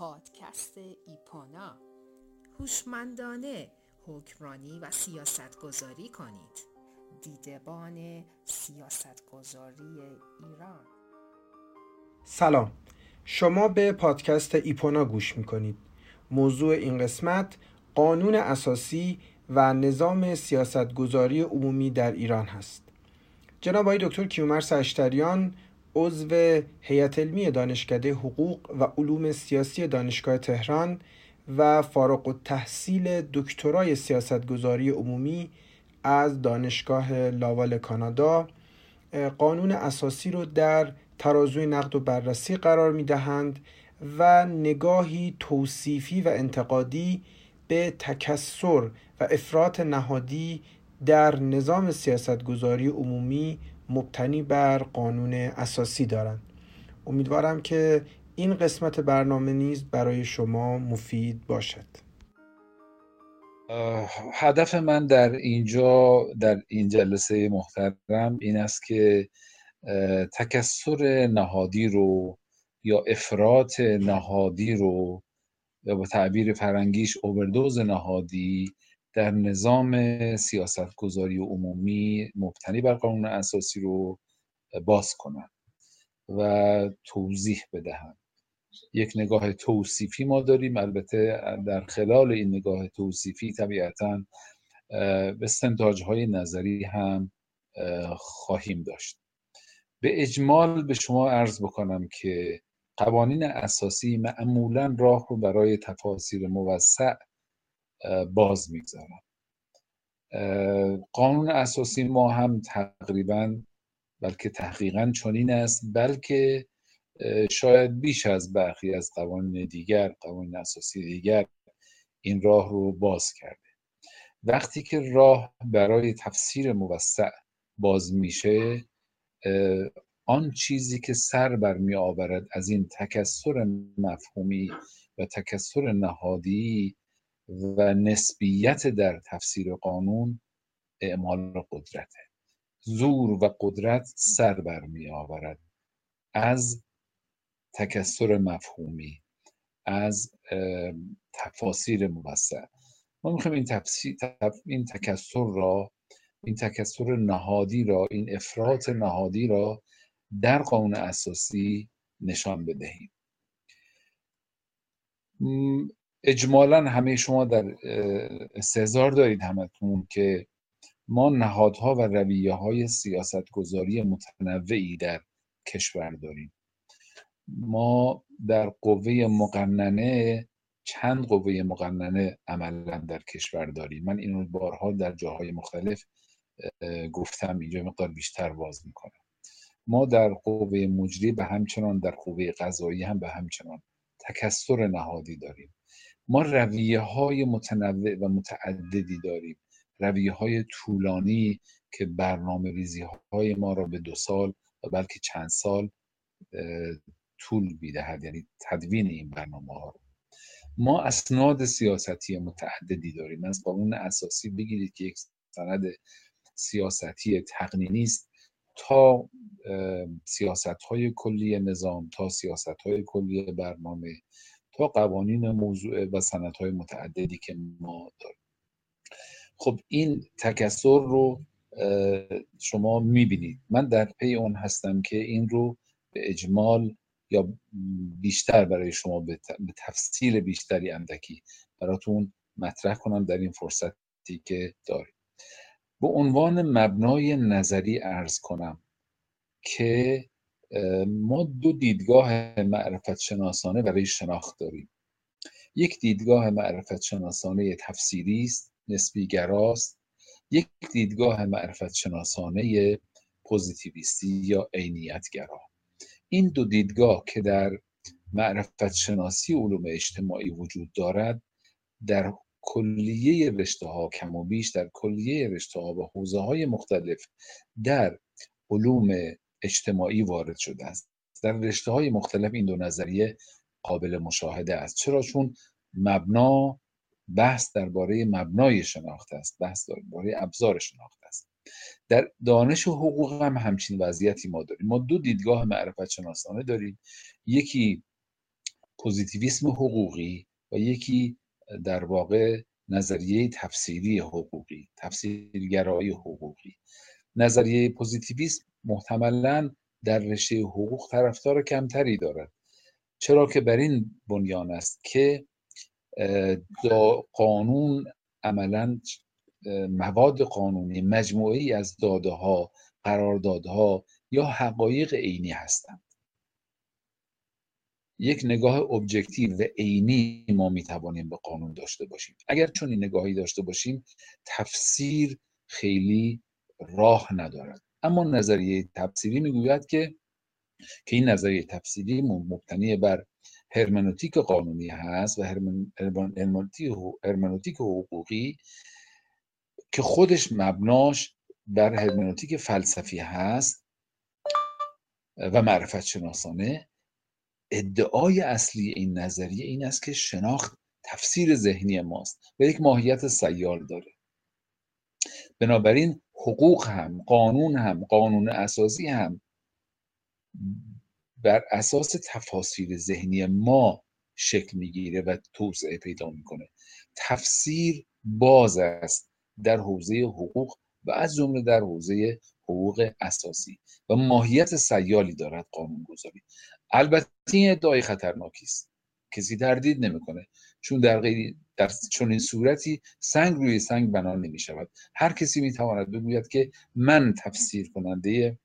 پادکست ایپانا. هوشمندانه حکمرانی و سیاست گذاری کنید. دیدبان سیاست گذاری ایران. سلام. شما به پادکست ایپونا گوش می‌کنید. موضوع این قسمت قانون اساسی و نظام سیاستگذاری عمومی در ایران هست. جناب آقای دکتر کیومرس اشتریان عضو هیئت علمی دانشکده حقوق و علوم سیاسی دانشگاه تهران و فارغ التحصیل دکترای سیاستگذاری عمومی از دانشگاه لاوال کانادا قانون اساسی رو در ترازوی نقد و بررسی قرار می دهند و نگاهی توصیفی و انتقادی به تکسر و افراط نهادی در نظام سیاستگذاری عمومی مبتنی بر قانون اساسی دارند. امیدوارم که این قسمت برنامه نیز برای شما مفید باشد. هدف من در اینجا در این جلسه محترم این است که تکسر نهادی رو یا افراط نهادی رو یا به تعبیر فرنگیش اووردوز نهادی در نظام سیاست گذاری عمومی مبتنی بر قانون اساسی رو باز کنم و توضیح بدهم یک نگاه توصیفی ما داریم البته در خلال این نگاه توصیفی طبیعتا استنتاج های نظری هم خواهیم داشت. به اجمال به شما عرض بکنم که قوانین اساسی معمولا راه رو برای تفاصیل موسع باز می‌گذارن قانون اساسی ما هم تقریبا بلکه تحقیقا چنین است بلکه شاید بیش از برخی از قوانین دیگر قوانین اساسی دیگر این راه رو باز کرده. وقتی که راه برای تفسیر موسع باز میشه آن چیزی که سر برمی آورد از این تکسر مفهومی و تکسر نهادی و نسبیت در تفسیر قانون اعمال قدرته. زور و قدرت سر برمی آورد از تکسر مفهومی از تفاسیر موسع. ما می‌خوایم این, تفسیر، این تکسر را این تکسر نهادی را این افراط نهادی را در قانون اساسی نشان بدهیم. اجمالا همه شما در سزار دارید همتون که ما نهادها و رویه های سیاست گذاری متنوعی در کشور داریم. ما در قوه مقننه چند قوه مقننه عملا در کشور داریم. من اینو بارها در جاهای مختلف گفتم اینجا مقدار بیشتر باز می‌کنم. ما در قوه مجری به همچنان در قوه قضایی هم به همچنان تکسر نهادی داریم. ما رویه های متنوع و متعددی داریم. رویه های طولانی که برنامه ریزی های ما را به دو سال و بلکه چند سال طول می‌دهد یعنی تدوین این برنامه ها ما اسناد سیاستی متعددی داریم. از قانون اساسی بگیرید که یک سند سیاستی تقنینی است تا سیاست های کلی نظام تا سیاست های کلی برنامه تا قوانین موضوع و سنت های متعددی که ما داریم. خب این تکسر رو شما می‌بینید. من در پی اون هستم که این رو به اجمال یا بیشتر برای شما به تفصیل بیشتری اندکی. براتون مطرح کنم در این فرصتی که داریم. به عنوان مبنای نظری ارز کنم که ما دو دیدگاه معرفت شناسانه برای شناخت داریم. یک دیدگاه معرفت شناسانه تفسیری است نسبی گراست. یک دیدگاه معرفت شناسانه پوزیتیویستی یا عینیت گرا. این دو دیدگاه که در معرفت شناسی علوم اجتماعی وجود دارد در کلیه رشته ها کم و بیش در کلیه رشته ها و حوزه های مختلف در علوم اجتماعی وارد شده است. در رشته های مختلف این دو نظریه قابل مشاهده است. چرا؟ چون مبنا بحث درباره مبنای شناخت است بحث درباره ابزار شناخت است. در دانش حقوق هم همچین وضعیتی ما داریم. ما دو دیدگاه معرفت شناسانه داریم. یکی پوزیتیویسم حقوقی و یکی در واقع نظریه تفسیری حقوقی تفسیرگرایی حقوقی. نظریه پوزیتیویسم محتملا در رشته حقوق طرفدار کمتری دارد. چرا که بر این بنیان است که قانون عملا مواد قانونی مجموعی از داده ها قراردادها یا حقایق عینی هستند. یک نگاه ابجکتیو و عینی ما می توانیم به قانون داشته باشیم. اگر چون این نگاهی داشته باشیم تفسیر خیلی راه ندارد. اما نظریه تفسیری می‌گوید که که این نظریه تفسیری مبتنی بر هرمنوتیک قانونی هست و هرمنوتیک حقوقی که خودش مبناش بر هرمنوتیک فلسفی هست و معرفت شناسانه ادعای اصلی این نظریه این است که شناخت تفسیر ذهنی ماست و یک ماهیت سیال داره. بنابراین حقوق هم قانون هم قانون اساسی هم. بر اساس تفاسیر ذهنی ما شکل می‌گیره و توسعه پیدا می‌کنه. تفسیر باز است در حوزه حقوق و از جمله در حوزه حقوق اساسی و ماهیت سیالی دارد قانون گذاری البته این ادعای خطرناکی است. کسی تردید نمی‌کنه. چون در غیر در چنین صورتی سنگ روی سنگ بنا نمی شود هر کسی می تواند بگوید که من تفسیر کننده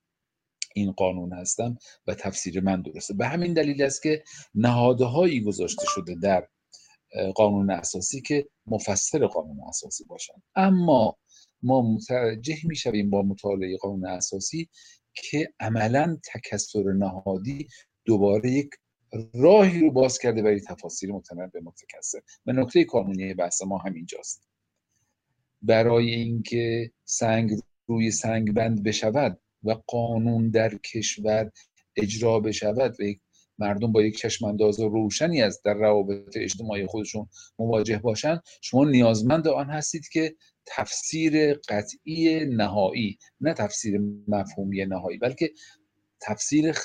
این قانون هستم و تفسیر من درسته. به همین دلیل است که نهادهایی گذاشته شده در قانون اساسی که مفسر قانون اساسی باشند. اما ما متوجه می‌شویم با مطالعه قانون اساسی که عملا تکسر نهادی دوباره یک راهی رو باز کرده برای تفاصیل متنوع متکثر و نکته کانونی بحث ما همینجاست برای اینکه سنگ روی سنگ بند بشود و قانون در کشور اجرا بشود و مردم با یک چشم انداز روشنی از در روابط اجتماعی خودشون مواجه باشن شما نیازمند آن هستید که تفسیر قطعی نهایی نه تفسیر مفهومی نهایی بلکه تفسیر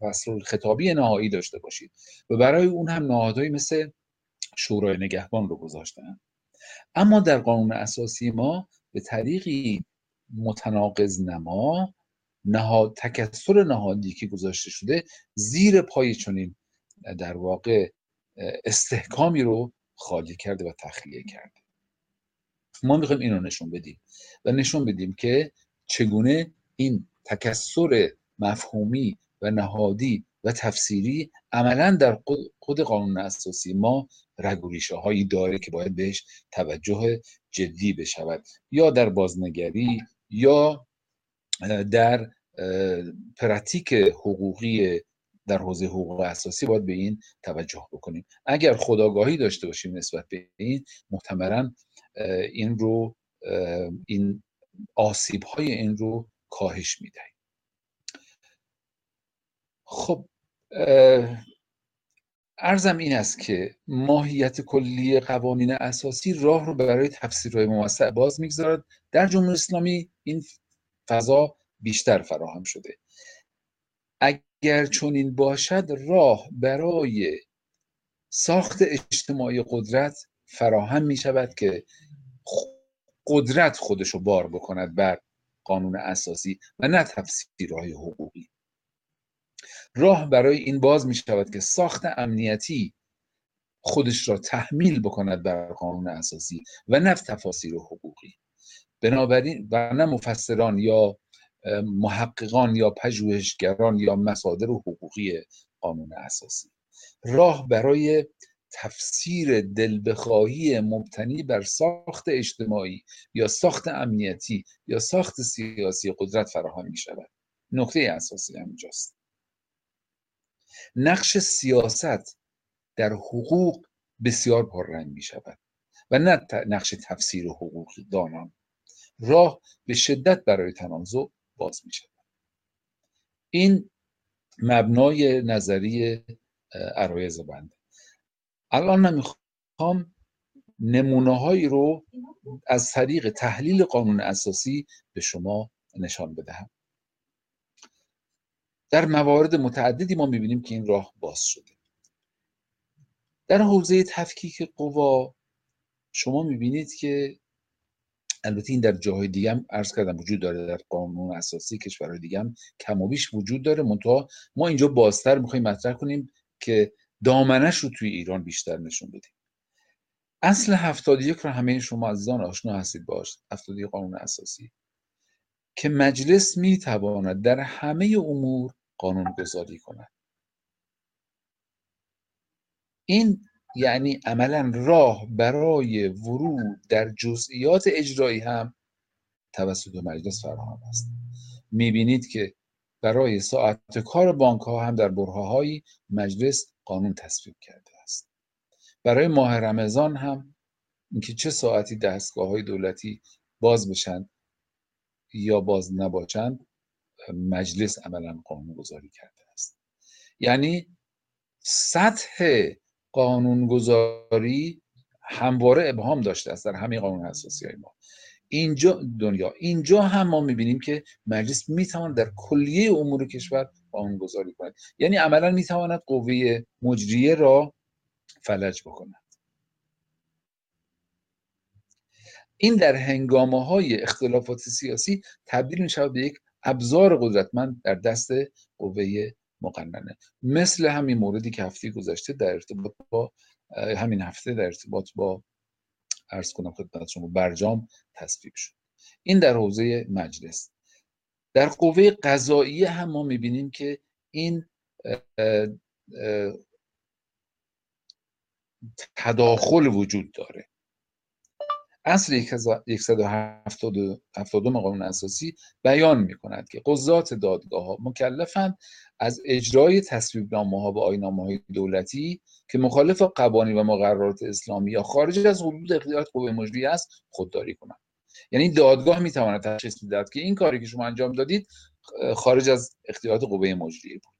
فصل خطابی نهایی داشته باشید. و برای اون هم نهادهایی مثل شورای نگهبان رو گذاشتن. اما در قانون اساسی ما به طریقی متناقض نما نهاد تکسر نهادی که گذاشته شده زیر پای چنین در واقع استحکامی رو خالی کرده و تخلیه کرده. ما می‌خوایم این رو نشون بدیم. و نشون بدیم که چگونه این تکسر مفهومی و نهادی و تفسیری عملا در خود قانون اساسی ما رگوریشه هایی داره که باید بهش توجه جدی بشود. یا در بازنگری یا در پراتیک حقوقی در حوزه حقوق اساسی باید به این توجه بکنیم. اگر خداگاهی داشته باشیم نسبت به این محتملا این رو این آسیب های این رو کاهش می‌دهیم. خب ارزم این است که ماهیت کلی قوانین اساسی راه رو برای تفسیرهای موسع باز می‌گذارد. در جمهوری اسلامی این فضا بیشتر فراهم شده. اگر چنین باشد راه برای ساخت اجتماعی قدرت فراهم می شود که قدرت خودش رو بار بکند بر قانون اساسی و نه تفسیرهای حقوقی. راه برای این باز می شود که ساخت امنیتی خودش را تحمیل بکند بر قانون اساسی و نه تفاسیر حقوقی. بنابراین و نه مفسران یا محققان یا پژوهشگران یا مصادر حقوقی قانون اساسی. راه برای تفسیر دلبخواهی مبتنی بر ساخت اجتماعی یا ساخت امنیتی یا ساخت سیاسی قدرت فراهم می شود. نقطه اساسی همینجاست نقش سیاست در حقوق بسیار پررنگ می شود و نه نقش تفسیر حقوقی دانان. راه به شدت برای تنازع باز می شود این مبنای نظری عرایز بنده. الان من می‌خوام نمونه هایی رو از طریق تحلیل قانون اساسی به شما نشان بدهم. در موارد متعددی ما می‌بینیم که این راه باز شده. در حوزه تفکیک قوا شما می‌بینید که البته این در جاهای دیگه هم عرض کردم وجود داره در قانون اساسی کشورهای دیگه هم کم و بیش وجود داره. منتها ما اینجا بازتر می‌خوایم مطرح کنیم که دامنش رو توی ایران بیشتر نشون بدیم. اصل 71 رو همه شما عزیزان آشنا هستید باش 71 قانون اساسی که مجلس می‌تواند در همه امور قانون گذاری کند این یعنی عملا راه برای ورود در جزئیات اجرایی هم توسط مجلس فراهم است. می‌بینید که برای ساعت کار بانک ها هم در برهه مجلس قانون تصویب کرده است. برای ماه رمضان هم اینکه چه ساعتی دستگاه های دولتی باز بشن یا باز نباشند مجلس عملا قانون گذاری کرده است. یعنی سطح قانونگذاری همواره ابهام داشته است در همین قانون اساسی های ما. اینجا دنیا اینجا هم ما می‌بینیم که مجلس می‌تواند در کلیه امور کشور قانونگذاری کند. یعنی عملا می‌تواند قوه مجریه را فلج بکند. این در هنگامه های اختلافات سیاسی تبدیل می شود به یک ابزار قدرتمند در دست قوه مقننه. مثل همین موردی که هفته گذشته در ارتباط با همین هفته در ارتباط با ارز کنم خدمت شما برجام تصویب شد. این در حوزه مجلس. در قوه قضاییه هم ما می‌بینیم که این تداخل وجود داره. اصل 170 قانون اساسی بیان می کند که قضات دادگاه ها مکلفند از اجرای تصویب نامه ها و آینامه های دولتی که مخالف قوانین و مقررات اسلامی یا خارج از حدود اختیارات قوه مجری است خودداری کنند. یعنی دادگاه می تواند تشخیص بدهد که این کاری که شما انجام دادید خارج از اختیارات قوه مجری بود.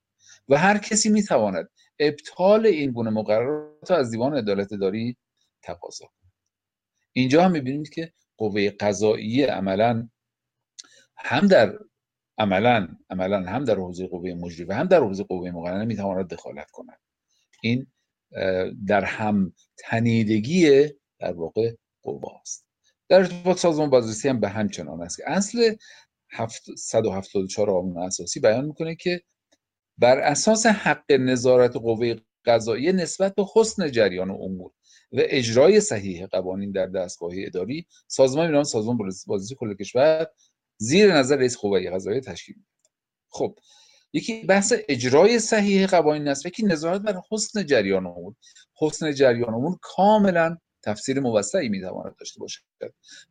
و هر کسی می تواند ابطال این گونه مقررات از دیوان عدالت داری تقاضا اینجا هم می‌بینید که قوه قضاییه عملا هم در عملا عملا هم در حوزه قوه مجری و هم در حوزه قوه مقننه می‌تواند دخالت کند. این در هم تنیدگی در واقع قوه است. در ارتباط سازمان بازرسی هم به همچنان است که اصل 174 قانون اساسی بیان می‌کنه که بر اساس حق نظارت قوه قضاییه نسبت به حسن جریان امور و اجرای صحیح قوانین در دستگاه اداری سازمان ایران سازمان بازرسی کل کشور زیر نظر رئیس قوه قضاییه تشکیل خب یکی بحث اجرای صحیح قوانین است. یکی نظارت بر حسن جریان امور حسن جریان امور کاملا تفسیر موسعی می‌تواند داشته باشد.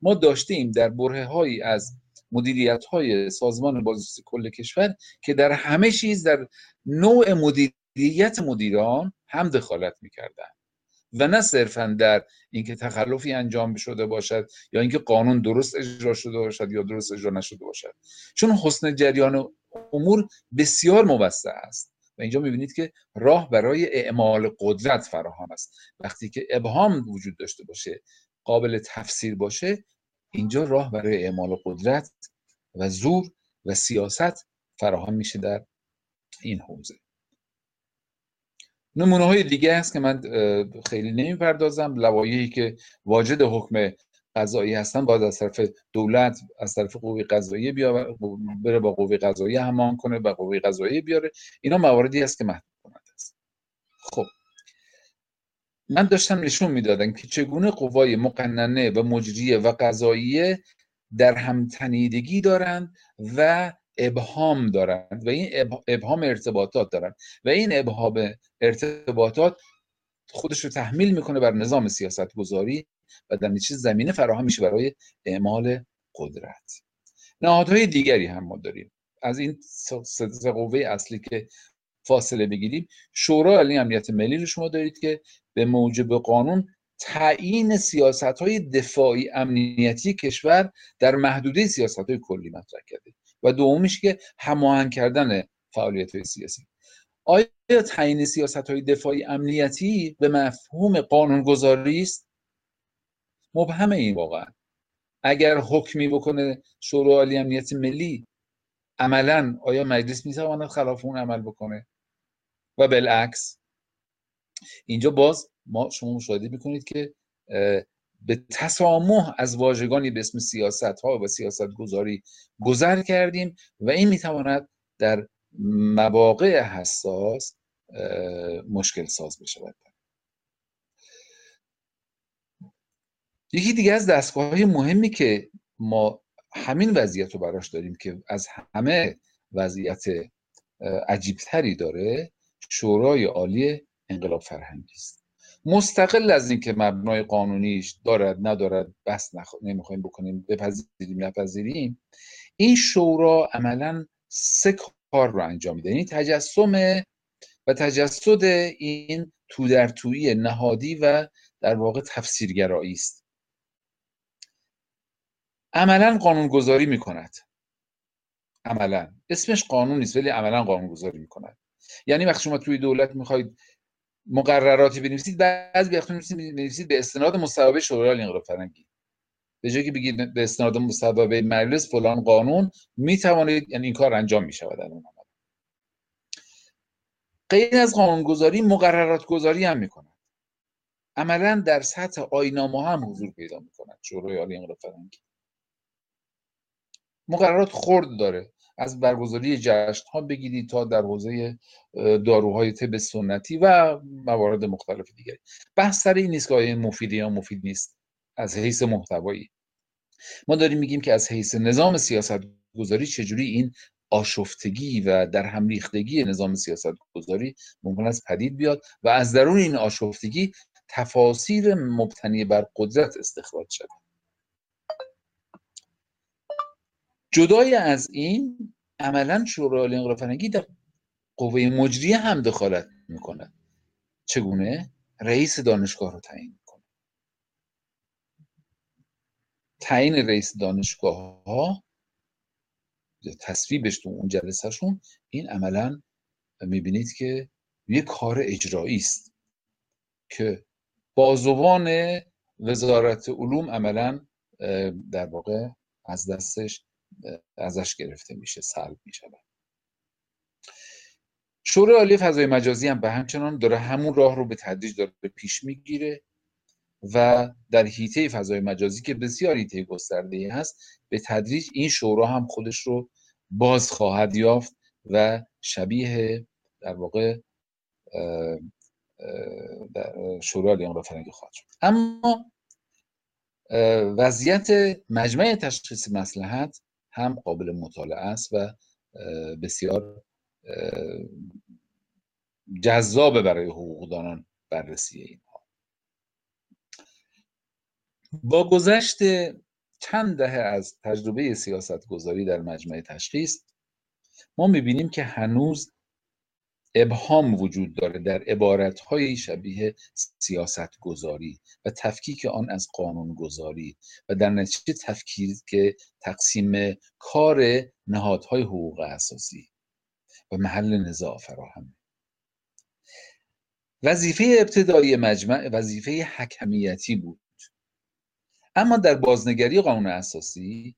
ما داشتیم در بره هایی از مدیریت های سازمان بازرسی کل کشور که در همه چیز در نوع مدیریت مدیران هم دخالت می‌کردن و نه صرفا در اینکه تخلفی انجام شده باشد یا اینکه قانون درست اجرا شده باشد یا درست اجرا نشده باشد. چون حسن جریان امور بسیار موسع است و اینجا می‌بینید که راه برای اعمال قدرت فراهم است. وقتی که ابهام وجود داشته باشه قابل تفسیر باشه اینجا راه برای اعمال قدرت و زور و سیاست فراهم میشه در این حوزه. نمونه های دیگه هست که من خیلی نمی‌پردازم. لوایحی که واجد حکم قضایی هستن باید از طرف دولت از طرف قوه قضایی بیا بره با قوه قضایی همان کنه با قوه قضایی بیاره. اینا مواردی هست که محدود کننده است. خب. من داشتم نشون می‌دادم که چگونه قوای مقننه و مجریه و قضاییه در هم تنیدگی دارند و ابهام دارند و این ابهام ارتباطات دارند. و این ابهام ارتباطات خودش رو تحمیل می‌کنه بر نظام سیاست گذاری و در نتیجه زمینه فراهم میشه برای اعمال قدرت. نهادهای دیگری هم ما داریم. از این سه قوه اصلی که فاصله بگیریم شورای عالی امنیت ملی رو شما دارید که به موجب قانون تعیین سیاست های دفاعی امنیتی کشور در محدوده سیاست های کلی مطرح کرده. و دومیش که هماهنگ کردن فعالیت های سیاسی. آیا تعیین سیاست های دفاعی امنیتی به مفهوم قانونگذاری است؟ مبهمه این واقعا. اگر حکمی بکنه شورای عالی امنیت ملی عملا آیا مجلس می‌تواند خلاف اون عمل بکنه؟ و بالعکس اینجا باز ما شما مشاهده می‌کنید که به تسامح از واژگانی به اسم سیاست ها و سیاست گذاری گذر کردیم و این می‌تواند در مواقع حساس مشکل ساز بشود. یکی دیگه از دستگاه های مهمی که ما همین وضعیت رو براش داریم که از همه وضعیت عجیبتری داره شورای عالی انقلاب فرهنگی است. مستقل از اینکه مبنای قانونیش دارد ندارد بس نخ... نمی‌خوایم بکنیم بپذیریم نپذیریم این شورا عملا سه کار رو انجام میده. یعنی تجسم و تجسد این تو در تویی نهادی و در واقع تفسیرگرایی است. عملا قانونگذاری می‌کند. عملا. اسمش قانون نیست ولی عملا قانونگذاری می‌کند. یعنی وقتی شما توی دولت می‌خواید مقرراتی بنویسید بعضی وقتا بنویسید به استناد مصوبه شورای انقلاب فرهنگی به جایی که بگید به استناد مصوبه مجلس فلان قانون می‌توانید یعنی این کار انجام می‌شود در اون غیر از قانونگذاری مقررات گذاری هم می‌کند. عملا در سطح آینامه هم حضور پیدا می‌کند شورای انقلاب فرهنگی مقررات خرد داره. از برگزاری جشن ها بگیرید تا در حوزه داروهای طب سنتی و موارد مختلف دیگری. بحث سر این نیست که آیا مفیدی یا مفید نیست. از حیث محتوایی. ما داریم میگیم که از حیث نظام سیاست گذاری چجوری این آشفتگی و در هم ریختگی نظام سیاست گذاری ممکن است پدید بیاد و از درون این آشفتگی تفاسیر مبتنی بر قدرت استخراج شد جدای از این عملا شورای انقلاب فرهنگی در قوه مجریه هم دخالت می‌کنه. چگونه؟ رئیس دانشگاه رو تعیین می‌کنه. تعیین رئیس دانشگاه ها تصویبش تو اون جلسهشون این عملا می‌بینید که یک کار اجرایی است که بازوان وزارت علوم عملا در واقع از دستش ازش گرفته میشه سلب میشه. شورای عالی فضای مجازی هم به همچنان داره همون راه رو به تدریج داره پیش می‌گیره و در هیته فضای مجازی که بسیار هیته گسترده هست به تدریج این شورا هم خودش رو باز خواهد یافت و شبیه در واقع شورای عالی انقلاب فرهنگی خواهد شد. اما وضعیت مجمع تشخیص مسلحت هم قابل مطالعه است و بسیار جذابه برای حقوقدانان بررسی اینها. با گذشت چند دهه از تجربه سیاست گذاری در مجمع تشخیص ما می‌بینیم که هنوز ابهام وجود داره در عبارتهای شبیه سیاست گذاری و تفکیک آن از قانون گذاری و در نتیجه تفکیک تقسیم کار نهادهای حقوق اساسی و محل نزاع فراهم. وظیفه ابتدایی مجمع وظیفه حکمیتی بود. اما در بازنگری قانون اساسی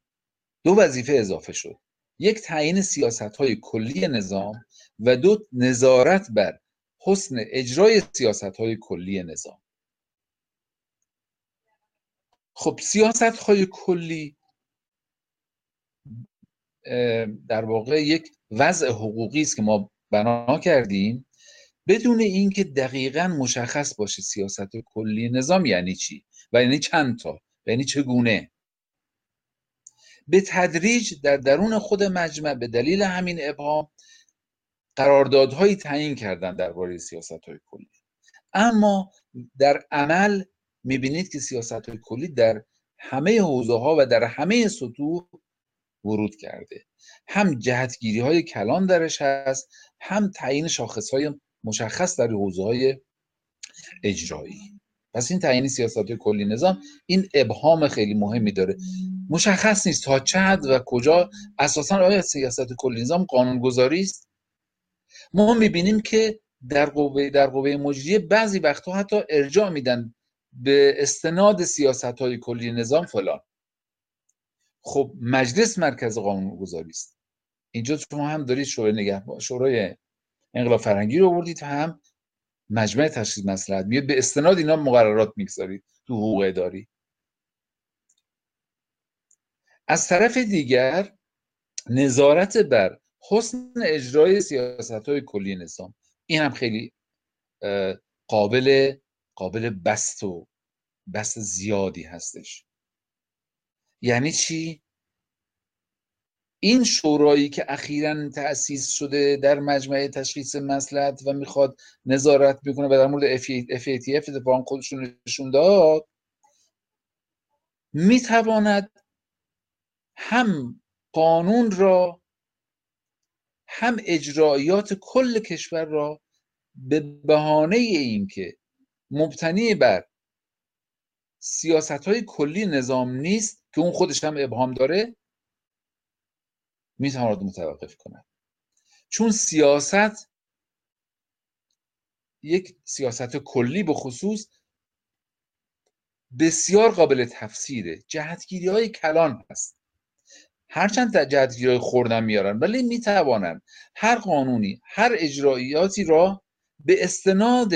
دو وظیفه اضافه شد. یک تعیین سیاست های کلی نظام و دو نظارت بر حسن اجرای سیاست های کلی نظام. خب سیاست های کلی در واقع یک وضع حقوقی است که ما بنا کردیم. بدون اینکه دقیقا مشخص باشه سیاست کلی نظام یعنی چی و یعنی چند تا یعنی چگونه. به تدریج در درون خود مجمع به دلیل همین ابهام قراردادهایی تعیین کردن درباره سیاست های کلی. اما در عمل می‌بینید که سیاست های کلی در همه حوزه ها و در همه سطوح ورود کرده. هم جهتگیری های کلان درش هست هم تعیین شاخص های مشخص در حوزه های اجرایی. پس این تعیین سیاست کلی نظام این ابهام خیلی مهمی داره. مشخص نیست تا حد و کجا. اساسا آیا سیاست کلی نظام قانونگذاری است؟ ما می‌بینیم که در قوه در قوه مجریه بعضی وقتها حتی ارجاع میدن به استناد سیاست های کلی نظام فلان. خب مجلس مرکز قانونگذاری است. اینجا شما هم دارید شورای نگهبان شورای انقلاب فرهنگی رو بردید هم مجمع تشخیص مسئله میاد به استناد اینا مقررات می‌گذارید تو حقوق اداری. از طرف دیگر نظارت بر حسن اجرای سیاست های کلی نظام. این هم خیلی قابل قابل بست و بست زیادی هستش. یعنی چی؟ این شورایی که اخیرا تأسیس شده در مجمع تشخیص مسلحت و می‌خواد نظارت بکنه و در مورد FATF اتفاقا خودشون نشون داد می‌تواند هم قانون را هم اجرایات کل کشور را به بهانه اینکه مبتنی بر سیاست های کلی نظام نیست که اون خودش هم ابهام داره می‌تواند متوقف کند. چون سیاست یک سیاست کلی به خصوص بسیار قابل تفسیره. جهتگیری های کلان هست. هرچند جهتگیری های خوردن میارن ولی می‌توانند هر قانونی هر اجرایاتی را به استناد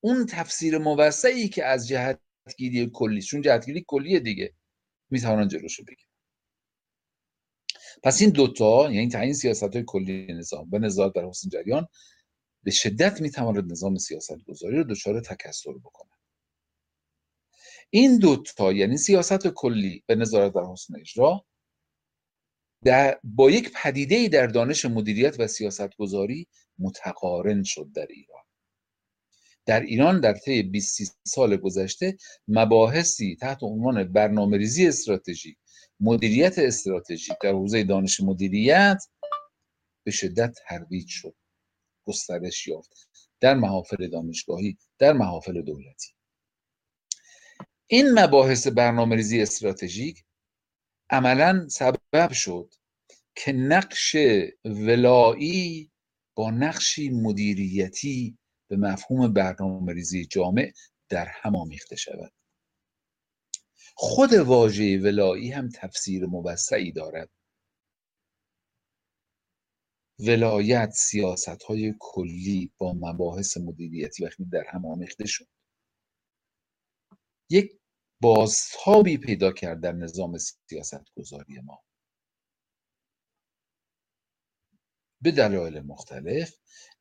اون تفسیر موسعی که از جهتگیری کلی چون جهتگیری کلی دیگه می‌توانند جلوشو بگیرن. پس این دوتا یعنی تعیین سیاست های کلی نظام و نظارت بر حسن جریان به شدت می‌تواند نظام سیاست گذاری رو دچار تکسر بکنه. این دوتا یعنی سیاست کلی و نظارت بر حسن اجرا در با یک پدیده در دانش مدیریت و سیاست گذاری متقارن شد در ایران. در ایران در طی 20 سال گذشته مباحثی تحت عنوان برنامه ریزی استراتژیک مدیریت استراتژیک در حوزه دانش مدیریت به شدت ترویج شد گسترش یافت در محافل دانشگاهی در محافل دولتی. این مباحث برنامه ریزی استراتژیک عملا سبب شد که نقش ولایی با نقشی مدیریتی به مفهوم برنامه ریزی جامع در هم آمیخته شود. خود واژه ولایی هم تفسیر موسعی دارد. ولایت سیاست های کلی با مباحث مدیریتی وقتی در هم آمیخته شد. یک بازتابی پیدا کرد در نظام سیاست گذاری ما. به دلایل مختلف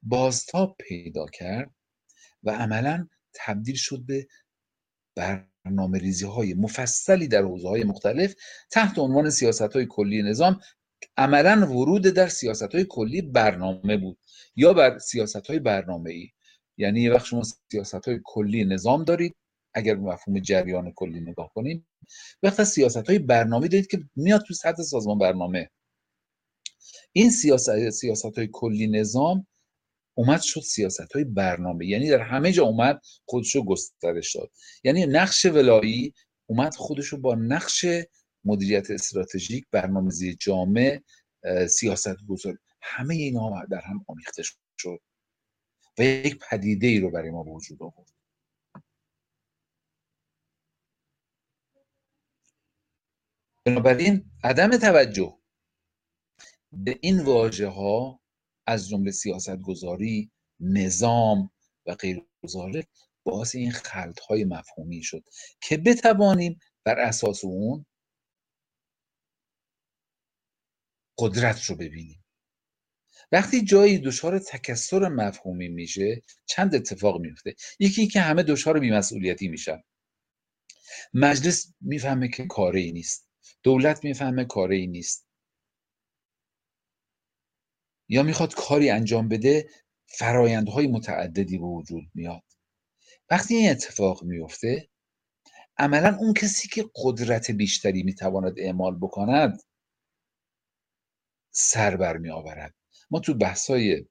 بازتاب پیدا کرد و عملا تبدیل شد به برنامه ریزی های مفصلی در حوزه های مختلف تحت عنوان سیاست های کلی نظام. عملا ورود در سیاست های کلی برنامه بود یا بر سیاست های برنامه ای یعنی یه وقت شما سیاست های کلی نظام دارید اگر به مفهوم جریان کلی نگاه کنیم وقت سیاست های برنامه دارید که میاد تو سطح سازمان برنامه. این سیاست, سیاست های کلی نظام اومد شد سیاست های برنامه. یعنی در همه جا اومد خودشو گسترش داد. یعنی نقش ولایی اومد خودشو با نقش مدیریت استراتژیک برنامه‌ریزی جامع سیاست گذار همه اینا در هم آمیخته شد. و یک پدیده ای رو برای ما وجود آورد. بنابراین عدم توجه به این واژه ها از جمله سیاست گذاری نظام و غیر باعث این خلط های مفهومی شد که بتوانیم بر اساس اون قدرت رو ببینیم. وقتی جایی دچار تکسر مفهومی میشه چند اتفاق میفته. یکی که همه دچار بیمسئولیتی میشن. مجلس می‌فهمه که کاری نیست. دولت می‌فهمه کاری نیست. یا می‌خواد کاری انجام بده فرایندهای متعددی به وجود میاد. وقتی این اتفاق میفته عملا اون کسی که قدرت بیشتری می‌تواند اعمال بکند سر بر آورد ما تو بحثای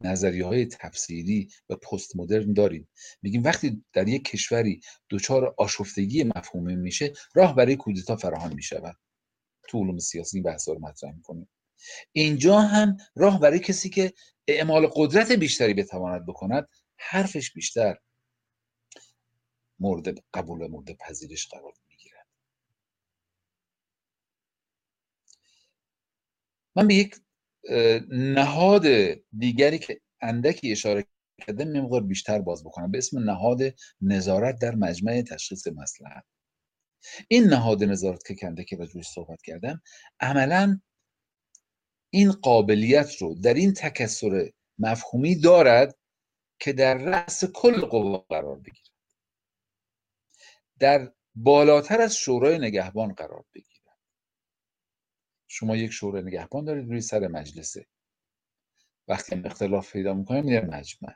نظریه های تفسیری و پست مدرن داریم. میگیم وقتی در یک کشوری دچار آشفتگی مفهومی میشه راه برای کودتا فراهم می‌شود. تو علوم سیاسی این بحثا رو مطرح می‌کنیم. اینجا هم راه برای کسی که اعمال قدرت بیشتری بتواند بکند حرفش بیشتر مورد قبول مورد پذیرش قرار می‌گیرد. من به یک نهاد دیگری که اندکی اشاره کرده مقدار بیشتر باز بکنم. به اسم نهاد نظارت در مجمع تشخیص مسلحت این نهاد نظارت که کنده که راجبش صحبت کردم عملا این قابلیت رو در این تکسر مفهومی دارد که در رأس کل قوا قرار بگیرد. در بالاتر از شورای نگهبان قرار بگیرد. شما یک شورای نگهبان دارید روی سر مجلسه. وقتی اختلاف پیدا می‌کنه میره مجمع.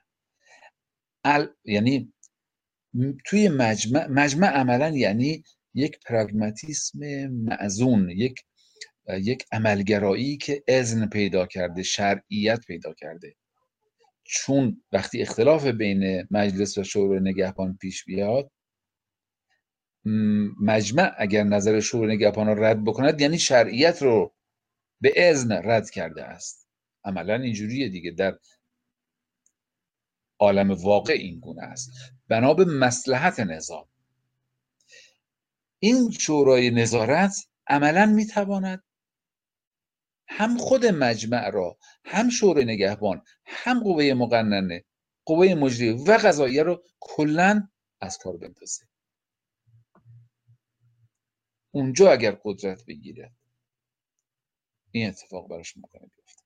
ال... یعنی توی مجمع مجمع عملا یعنی یک پراگماتیسم معزون یک یک عملگرایی که اذن پیدا کرده شرعیت پیدا کرده. چون وقتی اختلاف بین مجلس و شورای نگهبان پیش بیاد مجمع اگر نظر شورای نگهبان رو رد بکند یعنی شرعیت رو به اذن رد کرده است. عملا اینجوریه دیگه. در عالم واقع این گونه است. بنا به مسلحت نظام. این شورای نظارت عملا می‌تواند هم خود مجمع را هم شورای نگهبان هم قوه مقننه قوه مجریه و قضاییه رو کلا از کار بندازه. اونجا اگر قدرت بگیره این اتفاق براش ممکنه بیفته.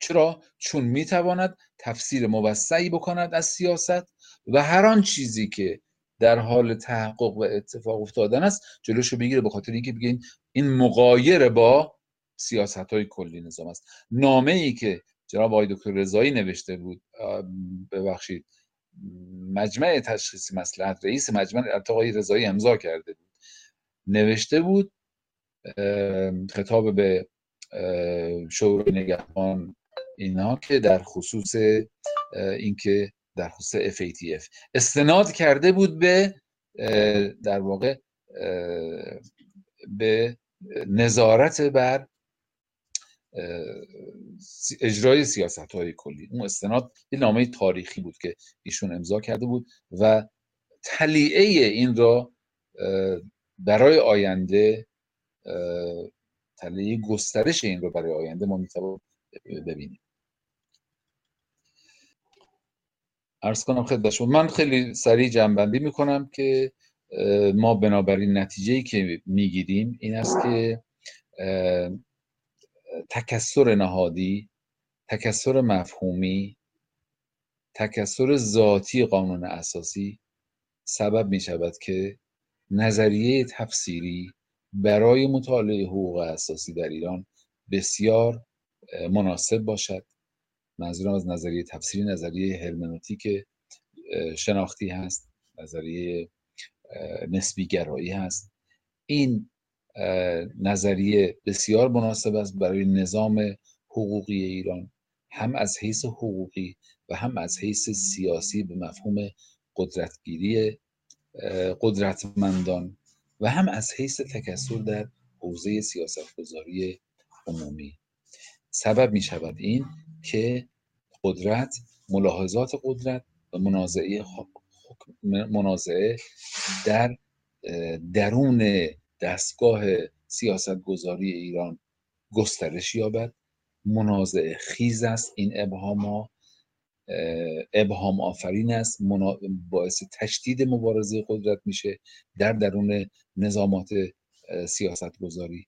چرا؟ چون می‌تواند تفسیر موسعی بکند از سیاست و هر آن چیزی که در حال تحقق و اتفاق افتادن است جلوشو بگیره به خاطر اینکه بگین این مقایر با سیاست های کلی نظام است. نامه ای که جناب آقای دکتر رضایی نوشته بود ببخشید مجمع تشخیص مسلحت رئیس مجمع ارتقای رضایی امضا کرده بود. نوشته بود خطاب به شورای نگهبان اینا که در خصوص اینکه در خصوص FATF استناد کرده بود به در واقع به نظارت بر اجرای سیاست های کلی. اون استناد یه نامه تاریخی بود که ایشون امضا کرده بود و تلیعه این را برای آینده تلیعه گسترش این رو برای آینده ما می‌توانیم ببینیم. ارز کنم خدمت شما من خیلی سریع جنبندی می‌کنم که ما بنابراین نتیجه که می‌گیریم این است که تکسر نهادی تکسر مفهومی تکسر ذاتی قانون اساسی سبب می شود که نظریه تفسیری برای مطالعه حقوق اساسی در ایران بسیار مناسب باشد. منظورم از نظریه تفسیری نظریه هرمنوتیک شناختی هست نظریه نسبی گرایی هست. این نظریه بسیار مناسب است برای نظام حقوقی ایران. هم از حیث حقوقی و هم از حیث سیاسی به مفهوم قدرتگیری قدرتمندان و هم از حیث تکسر در حوزه سیاستگذاری عمومی. سبب می شود این که قدرت ملاحظات قدرت و منازعه منازعه در درون دستگاه سیاست گذاری ایران گسترش یابد. منازع خیز است این ابهام ها ابهام آفرین است. باعث تشدید مبارزه قدرت میشه در درون نظامات سیاست گذاری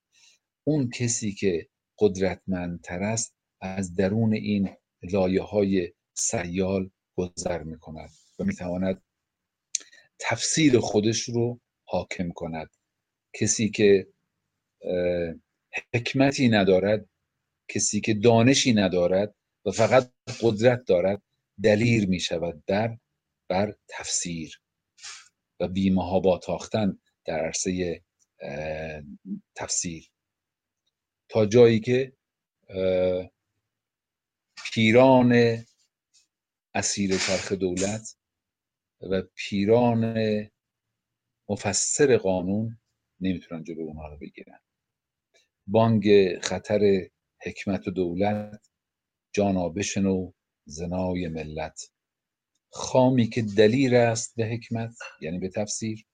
اون کسی که قدرتمندتر است از درون این لایه های سیال گذر می‌کند و می‌تواند تفسیر خودش رو حاکم کند. کسی که حکمتی ندارد کسی که دانشی ندارد و فقط قدرت دارد دلیر می شود در بر تفسیر و بیمهابا تاختن در عرصه تفسیر. تا جایی که پیران اسیر چرخ دولت و پیران مفسر قانون نمی‌تونن جلو اونها رو بگیرن. بانگ خطر حکمت و دولت جانا بشنو زنای ملت. خامی که دلیر است به حکمت یعنی به تفسیر.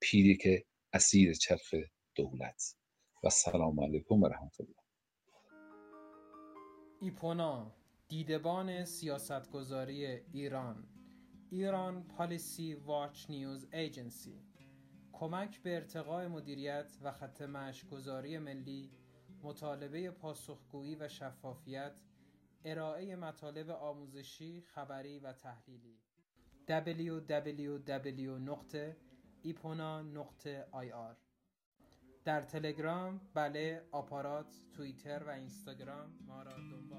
پیری که اسیر چرخ دولت. و سلام علیکم و رحمت الله ایپونا دیدبان سیاستگذاری ایران. ایران پالیسی واچ نیوز ایجنسی. کمک به ارتقاء مدیریت و خط گذاری ملی مطالبه پاسخگویی و شفافیت ارائه مطالب آموزشی، خبری و تحلیلی. www.ipona.ir در تلگرام، بله، آپارات، توییتر و اینستاگرام ما را دنبال